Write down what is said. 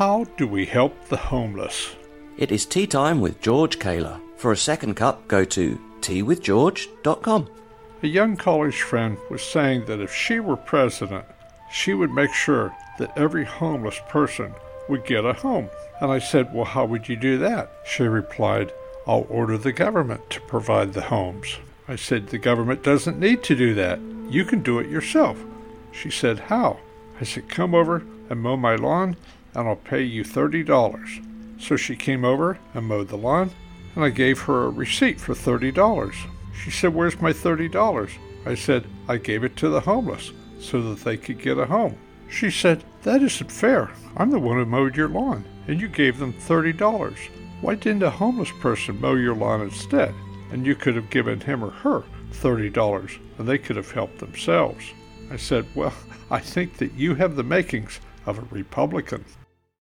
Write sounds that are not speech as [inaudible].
How do we help the homeless? It is tea time with George Kaler. For a second cup, go to teawithgeorge.com. A young college friend was saying that if she were president, she would make sure that every homeless person would get a home. And I said, Well, how would you do that? She replied, I'll order the government to provide the homes. I said, The government doesn't need to do that. You can do it yourself. She said, How? I said, Come over and mow my lawn, and I'll pay you $30. So she came over and mowed the lawn, and I gave her a receipt for $30. She said, Where's my $30? I said, I gave it to the homeless so that they could get a home. She said, That isn't fair. I'm the one who mowed your lawn, and you gave them $30. Why didn't a homeless person mow your lawn instead? And you could have given him or her $30, and they could have helped themselves. I said, Well, [laughs] I think that you have the makings of a Republican.